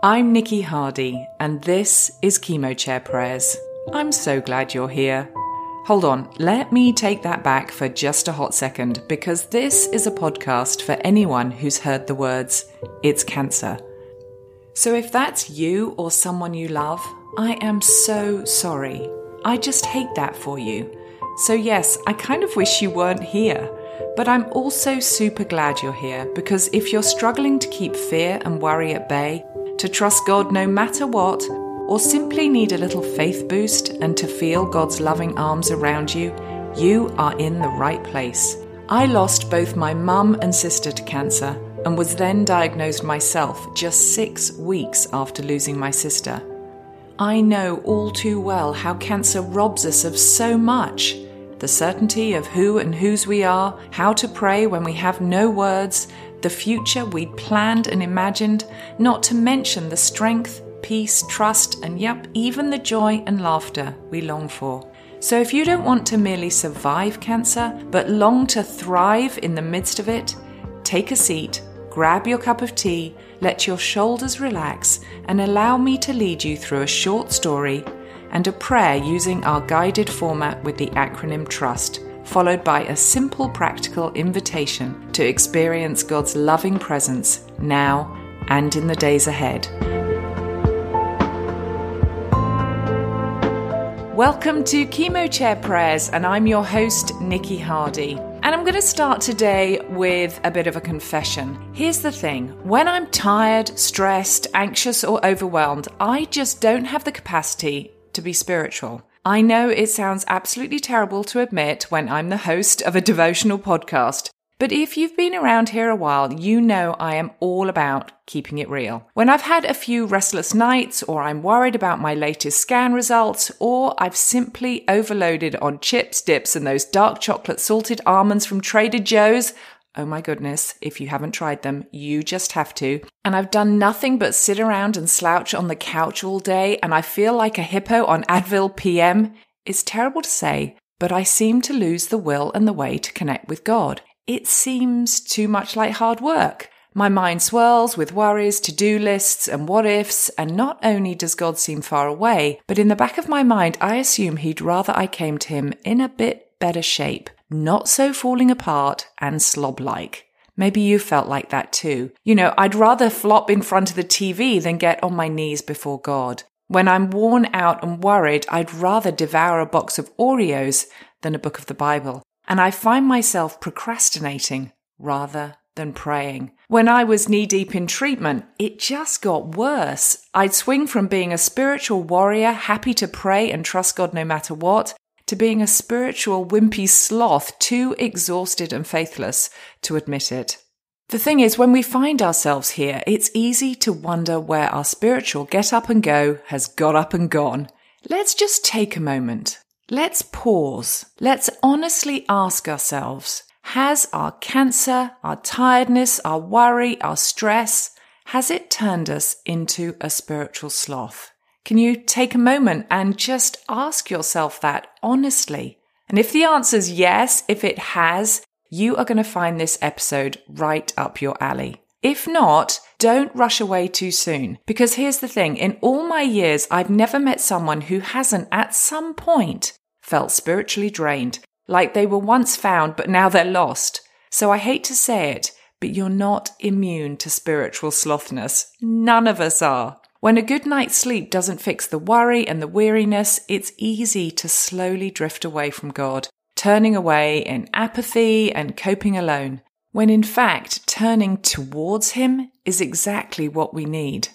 I'm Nikki Hardy, and this is Chemo Chair Prayers. I'm so glad you're here. Hold on, let me take that back for just a hot second because this is a podcast for anyone who's heard the words, it's cancer. So if that's you or someone you love, I am so sorry. I just hate that for you. So, yes, I kind of wish you weren't here. But I'm also super glad you're here because if you're struggling to keep fear and worry at bay, to trust God no matter what, or simply need a little faith boost and to feel God's loving arms around you, you are in the right place. I lost both my mum and sister to cancer and was then diagnosed myself just six weeks after losing my sister. I know all too well how cancer robs us of so much the certainty of who and whose we are, how to pray when we have no words, the future we'd planned and imagined, not to mention the strength, peace, trust, and yep, even the joy and laughter we long for. So if you don't want to merely survive cancer, but long to thrive in the midst of it, take a seat, grab your cup of tea, let your shoulders relax, and allow me to lead you through a short story and a prayer using our guided format with the acronym TRUST, followed by a simple practical invitation to experience God's loving presence now and in the days ahead. Welcome to Chemo Chair Prayers, and I'm your host, Nikki Hardy. And I'm going to start today with a bit of a confession. Here's the thing when I'm tired, stressed, anxious, or overwhelmed, I just don't have the capacity to be spiritual. I know it sounds absolutely terrible to admit when I'm the host of a devotional podcast, but if you've been around here a while, you know I am all about keeping it real. When I've had a few restless nights, or I'm worried about my latest scan results, or I've simply overloaded on chips, dips, and those dark chocolate salted almonds from Trader Joe's, Oh my goodness, if you haven't tried them, you just have to. And I've done nothing but sit around and slouch on the couch all day, and I feel like a hippo on Advil PM. It's terrible to say, but I seem to lose the will and the way to connect with God it seems too much like hard work. My mind swirls with worries, to do lists, and what ifs, and not only does God seem far away, but in the back of my mind, I assume He'd rather I came to Him in a bit better shape, not so falling apart and slob like. Maybe you felt like that too. You know, I'd rather flop in front of the TV than get on my knees before God. When I'm worn out and worried, I'd rather devour a box of Oreos than a book of the Bible and I find myself procrastinating rather than praying. When I was knee deep in treatment, it just got worse. I'd swing from being a spiritual warrior, happy to pray and trust God no matter what, to being a spiritual wimpy sloth, too exhausted and faithless to admit it. The thing is, when we find ourselves here, it's easy to wonder where our spiritual get up and go has got up and gone. Let's just take a moment Let's pause. Let's honestly ask ourselves Has our cancer, our tiredness, our worry, our stress, has it turned us into a spiritual sloth? Can you take a moment and just ask yourself that honestly? And if the answer is yes, if it has, you are going to find this episode right up your alley. If not, don't rush away too soon. Because here's the thing in all my years, I've never met someone who hasn't at some point felt spiritually drained, like they were once found but now they're lost. So I hate to say it, but you're not immune to spiritual slothness. None of us are. When a good night's sleep doesn't fix the worry and the weariness, it's easy to slowly drift away from God, turning away in apathy and coping alone, when in fact, turning towards Him is exactly what we need.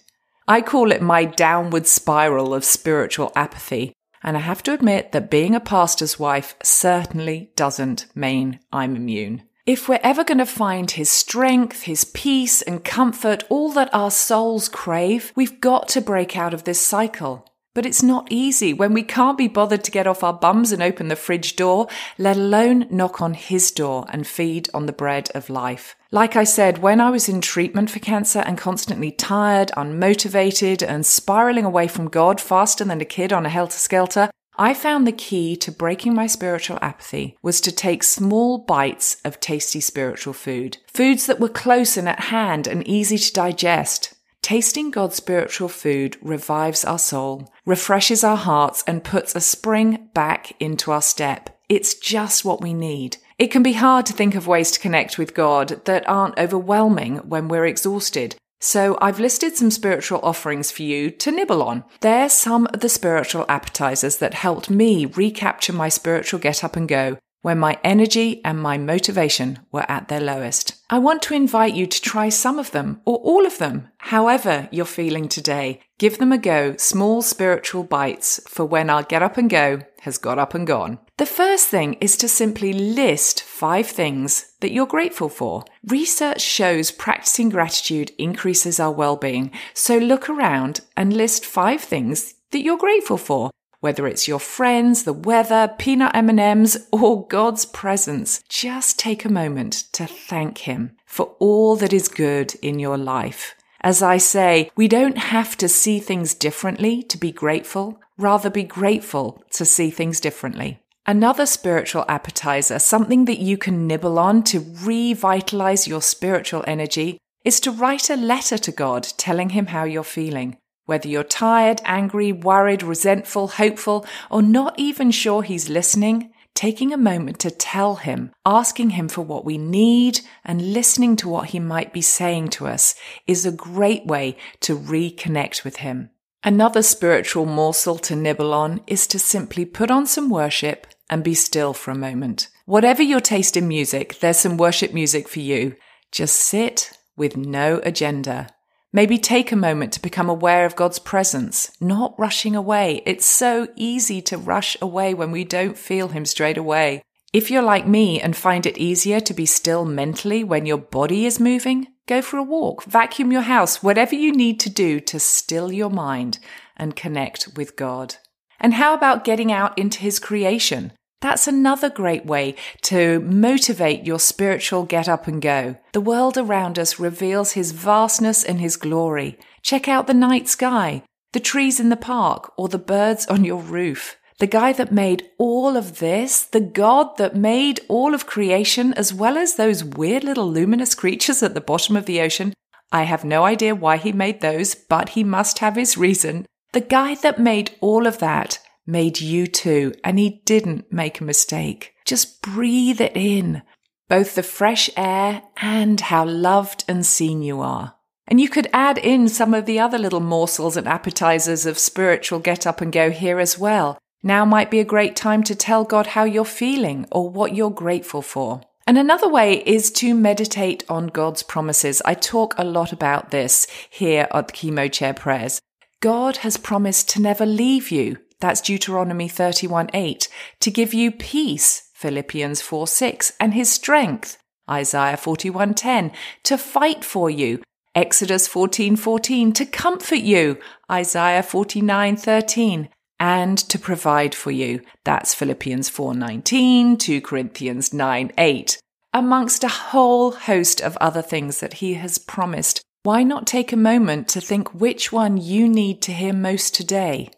I call it my downward spiral of spiritual apathy, and I have to admit that being a pastor's wife certainly doesn't mean I'm immune. If we're ever going to find his strength, his peace and comfort, all that our souls crave, we've got to break out of this cycle. But it's not easy when we can't be bothered to get off our bums and open the fridge door, let alone knock on his door and feed on the bread of life. Like I said, when I was in treatment for cancer and constantly tired, unmotivated, and spiraling away from God faster than a kid on a helter skelter, I found the key to breaking my spiritual apathy was to take small bites of tasty spiritual food. Foods that were close and at hand and easy to digest. Tasting God's spiritual food revives our soul, refreshes our hearts, and puts a spring back into our step. It's just what we need. It can be hard to think of ways to connect with God that aren't overwhelming when we're exhausted. So I've listed some spiritual offerings for you to nibble on. They're some of the spiritual appetizers that helped me recapture my spiritual get up and go when my energy and my motivation were at their lowest. I want to invite you to try some of them or all of them, however you're feeling today. Give them a go, small spiritual bites for when our get up and go has got up and gone. The first thing is to simply list five things that you're grateful for. Research shows practicing gratitude increases our well-being. So look around and list five things that you're grateful for whether it's your friends, the weather, peanut M&Ms, or God's presence. Just take a moment to thank him for all that is good in your life. As I say, we don't have to see things differently to be grateful, rather be grateful to see things differently. Another spiritual appetizer, something that you can nibble on to revitalize your spiritual energy, is to write a letter to God telling him how you're feeling. Whether you're tired, angry, worried, resentful, hopeful, or not even sure he's listening, taking a moment to tell him, asking him for what we need, and listening to what he might be saying to us is a great way to reconnect with him. Another spiritual morsel to nibble on is to simply put on some worship and be still for a moment. Whatever your taste in music, there's some worship music for you. Just sit with no agenda Maybe take a moment to become aware of God's presence, not rushing away. It's so easy to rush away when we don't feel Him straight away. If you're like me and find it easier to be still mentally when your body is moving, go for a walk, vacuum your house, whatever you need to do to still your mind and connect with God. And how about getting out into His creation? That's another great way to motivate your spiritual get up and go. The world around us reveals his vastness and his glory. Check out the night sky, the trees in the park, or the birds on your roof. The guy that made all of this, the God that made all of creation, as well as those weird little luminous creatures at the bottom of the ocean. I have no idea why he made those, but he must have his reason. The guy that made all of that made you too, and he didn't make a mistake. Just breathe it in, both the fresh air and how loved and seen you are. And you could add in some of the other little morsels and appetizers of spiritual get up and go here as well. Now might be a great time to tell God how you're feeling or what you're grateful for. And another way is to meditate on God's promises. I talk a lot about this here at the Chemo Chair Prayers. God has promised to never leave you, that's Deuteronomy 31 8. To give you peace, Philippians 4 6. And his strength, Isaiah 41 10. To fight for you, Exodus 14 14. To comfort you, Isaiah 49 13 and to provide for you. That's Philippians 4:19, 2 Corinthians 9 8. Amongst a whole host of other things that he has promised, why not take a moment to think which one you need to hear most today?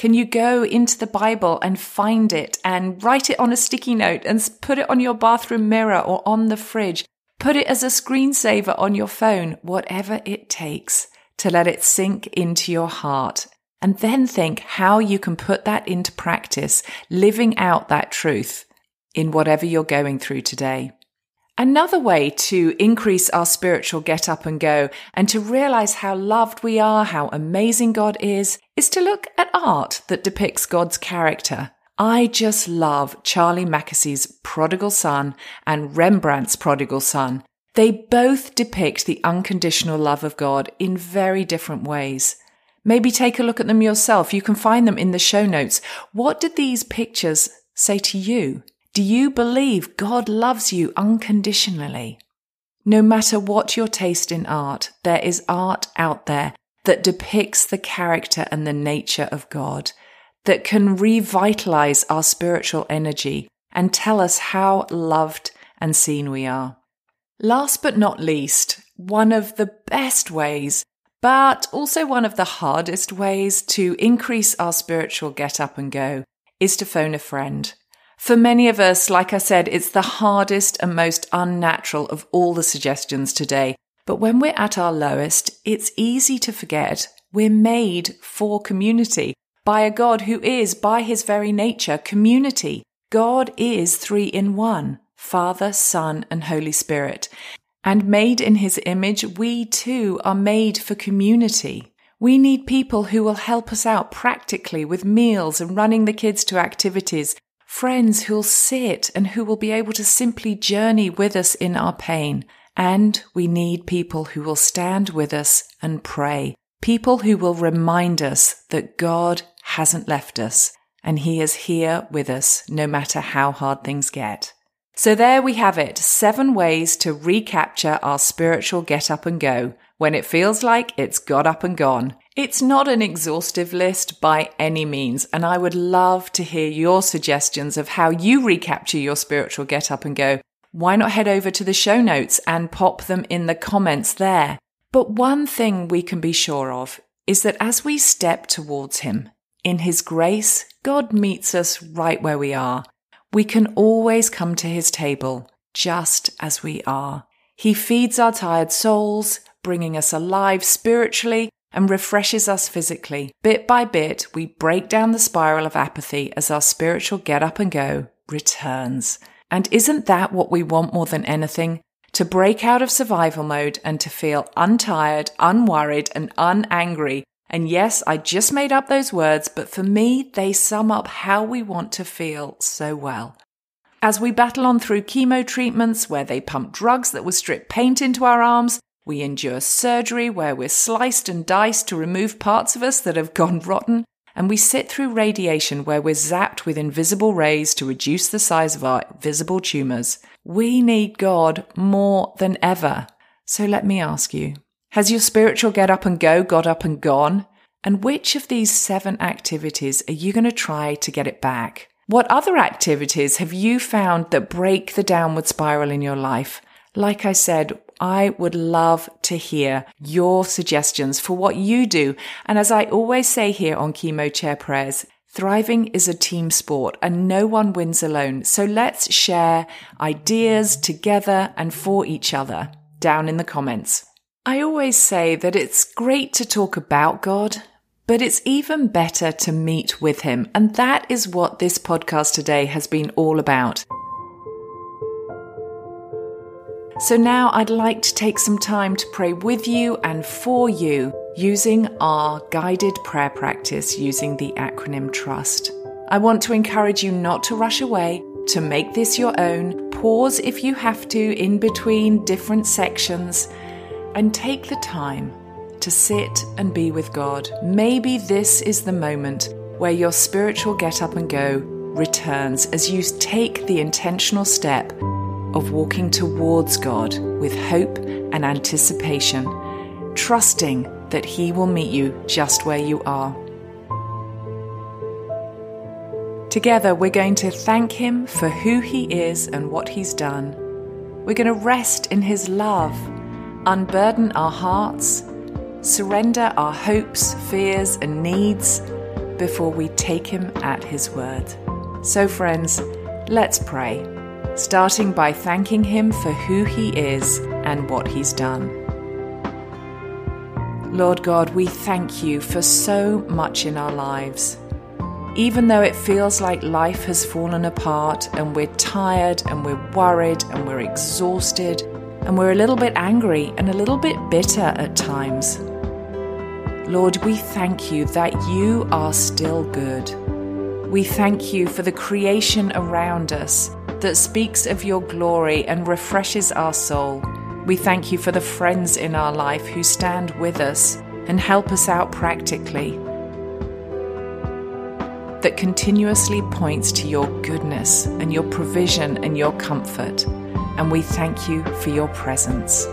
Can you go into the Bible and find it and write it on a sticky note and put it on your bathroom mirror or on the fridge? Put it as a screensaver on your phone, whatever it takes to let it sink into your heart. And then think how you can put that into practice, living out that truth in whatever you're going through today. Another way to increase our spiritual get up and go and to realize how loved we are, how amazing God is, is to look at art that depicts God's character. I just love Charlie Mackesy's Prodigal Son and Rembrandt's Prodigal Son. They both depict the unconditional love of God in very different ways. Maybe take a look at them yourself. You can find them in the show notes. What did these pictures say to you? Do you believe God loves you unconditionally? No matter what your taste in art, there is art out there that depicts the character and the nature of God, that can revitalize our spiritual energy and tell us how loved and seen we are. Last but not least, one of the best ways, but also one of the hardest ways to increase our spiritual get up and go is to phone a friend. For many of us, like I said, it's the hardest and most unnatural of all the suggestions today. But when we're at our lowest, it's easy to forget we're made for community by a God who is, by his very nature, community. God is three in one Father, Son, and Holy Spirit. And made in his image, we too are made for community. We need people who will help us out practically with meals and running the kids to activities, friends who'll sit and who will be able to simply journey with us in our pain. And we need people who will stand with us and pray. People who will remind us that God hasn't left us and He is here with us no matter how hard things get. So there we have it. Seven ways to recapture our spiritual get up and go when it feels like it's got up and gone. It's not an exhaustive list by any means, and I would love to hear your suggestions of how you recapture your spiritual get up and go. Why not head over to the show notes and pop them in the comments there? But one thing we can be sure of is that as we step towards Him, in His grace, God meets us right where we are we can always come to his table just as we are. He feeds our tired souls, bringing us alive spiritually and refreshes us physically. Bit by bit, we break down the spiral of apathy as our spiritual get up and go returns. And isn't that what we want more than anything? To break out of survival mode and to feel untired, unworried, and unangry and yes, I just made up those words, but for me, they sum up how we want to feel so well. As we battle on through chemo treatments where they pump drugs that will strip paint into our arms, we endure surgery where we're sliced and diced to remove parts of us that have gone rotten, and we sit through radiation where we're zapped with invisible rays to reduce the size of our visible tumours. We need God more than ever. So let me ask you, has your spiritual get up and go got up and gone? And which of these seven activities are you going to try to get it back? What other activities have you found that break the downward spiral in your life? Like I said, I would love to hear your suggestions for what you do. And as I always say here on Chemo Chair Prayers, thriving is a team sport and no one wins alone. So let's share ideas together and for each other down in the comments. I always say that it's great to talk about God, but it's even better to meet with Him. And that is what this podcast today has been all about. So now I'd like to take some time to pray with you and for you using our guided prayer practice using the acronym TRUST. I want to encourage you not to rush away, to make this your own. Pause if you have to in between different sections and take the time to sit and be with God. Maybe this is the moment where your spiritual get up and go returns as you take the intentional step of walking towards God with hope and anticipation, trusting that He will meet you just where you are. Together, we're going to thank Him for who He is and what He's done. We're going to rest in His love unburden our hearts, surrender our hopes, fears, and needs before we take Him at His word. So, friends, let's pray, starting by thanking Him for who He is and what He's done. Lord God, we thank you for so much in our lives. Even though it feels like life has fallen apart and we're tired and we're worried and we're exhausted and we're a little bit angry and a little bit bitter at times. Lord, we thank you that you are still good. We thank you for the creation around us that speaks of your glory and refreshes our soul. We thank you for the friends in our life who stand with us and help us out practically. That continuously points to your goodness and your provision and your comfort and we thank you for your presence.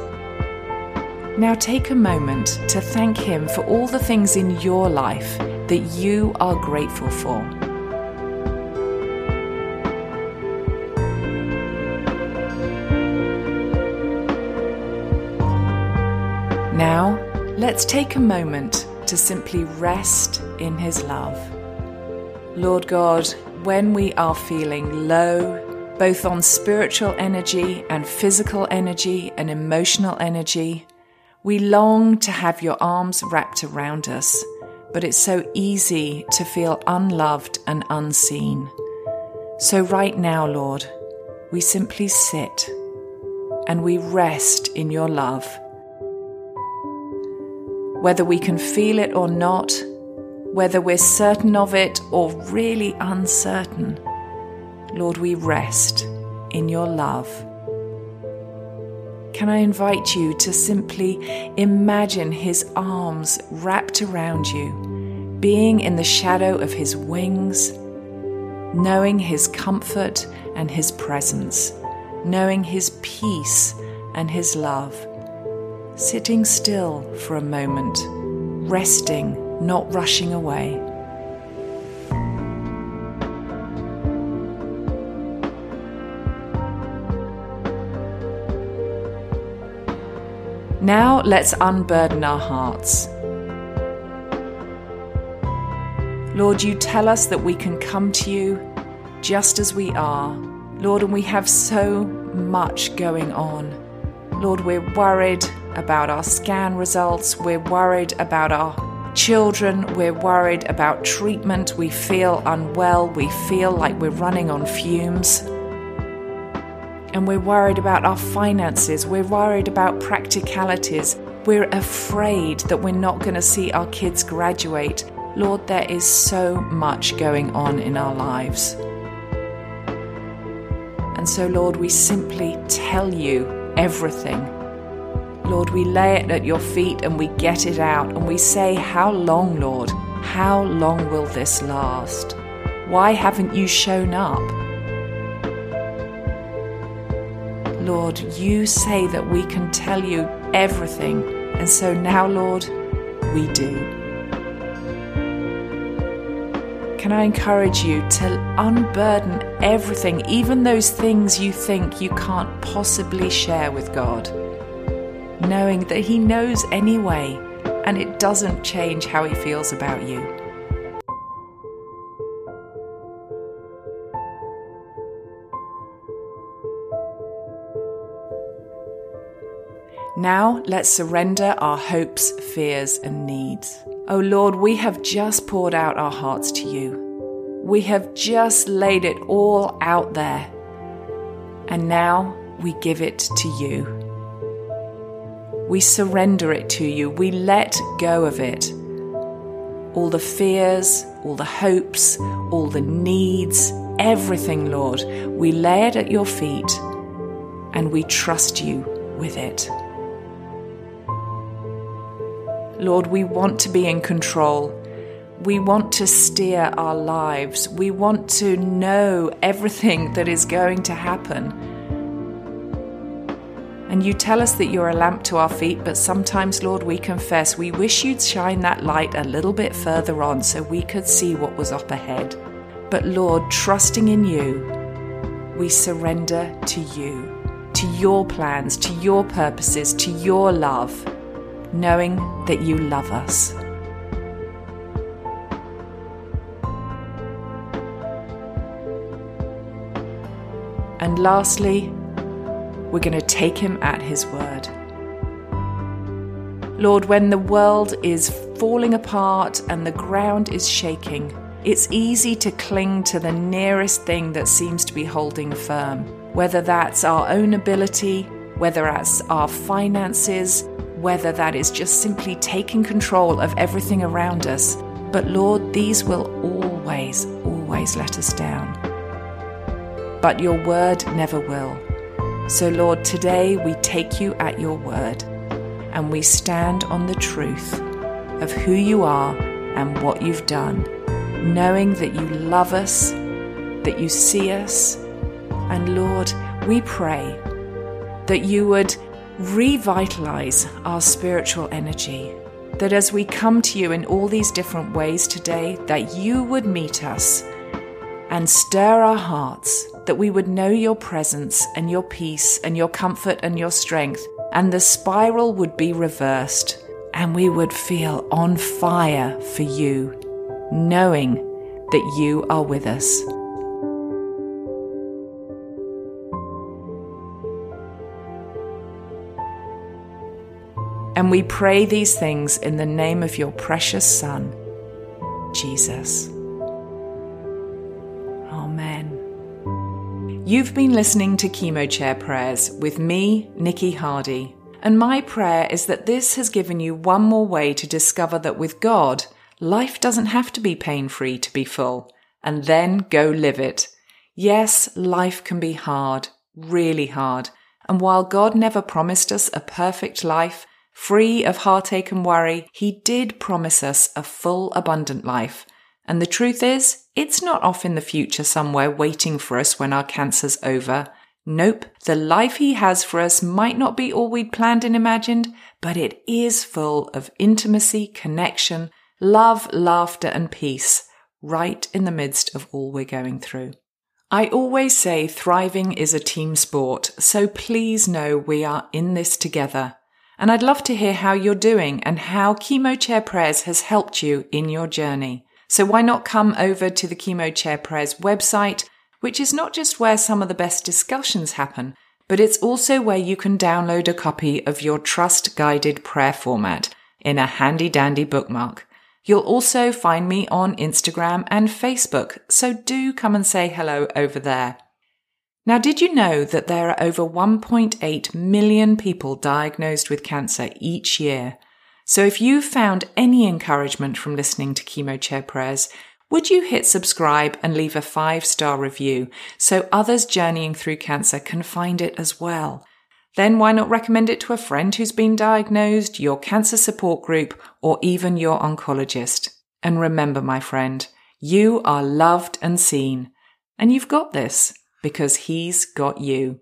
Now take a moment to thank Him for all the things in your life that you are grateful for. Now, let's take a moment to simply rest in His love. Lord God, when we are feeling low, both on spiritual energy and physical energy and emotional energy, We long to have your arms wrapped around us, but it's so easy to feel unloved and unseen. So, right now, Lord, we simply sit and we rest in your love. Whether we can feel it or not, whether we're certain of it or really uncertain, Lord, we rest in your love. Can I invite you to simply imagine his arms wrapped around you, being in the shadow of his wings, knowing his comfort and his presence, knowing his peace and his love, sitting still for a moment, resting, not rushing away. Now let's unburden our hearts. Lord, you tell us that we can come to you just as we are. Lord, and we have so much going on. Lord, we're worried about our scan results, we're worried about our children, we're worried about treatment, we feel unwell, we feel like we're running on fumes and we're worried about our finances, we're worried about practicalities, we're afraid that we're not going to see our kids graduate. Lord, there is so much going on in our lives. And so, Lord, we simply tell you everything. Lord, we lay it at your feet and we get it out and we say, How long, Lord? How long will this last? Why haven't you shown up? Lord, you say that we can tell you everything. And so now, Lord, we do. Can I encourage you to unburden everything, even those things you think you can't possibly share with God, knowing that He knows anyway and it doesn't change how He feels about you? Now let's surrender our hopes, fears, and needs. Oh Lord, we have just poured out our hearts to you. We have just laid it all out there. And now we give it to you. We surrender it to you. We let go of it. All the fears, all the hopes, all the needs, everything, Lord, we lay it at your feet and we trust you with it. Lord, we want to be in control. We want to steer our lives. We want to know everything that is going to happen. And you tell us that you're a lamp to our feet, but sometimes, Lord, we confess we wish you'd shine that light a little bit further on so we could see what was up ahead. But Lord, trusting in you, we surrender to you, to your plans, to your purposes, to your love knowing that you love us. And lastly, we're going to take him at his word. Lord, when the world is falling apart and the ground is shaking, it's easy to cling to the nearest thing that seems to be holding firm, whether that's our own ability, whether that's our finances, whether that is just simply taking control of everything around us. But Lord, these will always, always let us down. But your word never will. So, Lord, today we take you at your word and we stand on the truth of who you are and what you've done, knowing that you love us, that you see us. And Lord, we pray that you would revitalize our spiritual energy. That as we come to you in all these different ways today, that you would meet us and stir our hearts, that we would know your presence and your peace and your comfort and your strength, and the spiral would be reversed, and we would feel on fire for you, knowing that you are with us. And we pray these things in the name of your precious Son, Jesus. You've been listening to Chemo Chair Prayers with me, Nikki Hardy. And my prayer is that this has given you one more way to discover that with God, life doesn't have to be pain free to be full, and then go live it. Yes, life can be hard, really hard. And while God never promised us a perfect life, free of heartache and worry, He did promise us a full, abundant life. And the truth is, it's not off in the future somewhere waiting for us when our cancer's over. Nope, the life He has for us might not be all we'd planned and imagined, but it is full of intimacy, connection, love, laughter, and peace, right in the midst of all we're going through. I always say thriving is a team sport, so please know we are in this together. And I'd love to hear how you're doing and how Chemo Chair Prayers has helped you in your journey. So why not come over to the Chemo Chair Prayers website, which is not just where some of the best discussions happen, but it's also where you can download a copy of your trust guided prayer format in a handy dandy bookmark. You'll also find me on Instagram and Facebook, so do come and say hello over there. Now, did you know that there are over 1.8 million people diagnosed with cancer each year? So if you found any encouragement from listening to Chemo Chair Prayers, would you hit subscribe and leave a five star review so others journeying through cancer can find it as well? Then why not recommend it to a friend who's been diagnosed, your cancer support group, or even your oncologist? And remember, my friend, you are loved and seen, and you've got this because He's got you.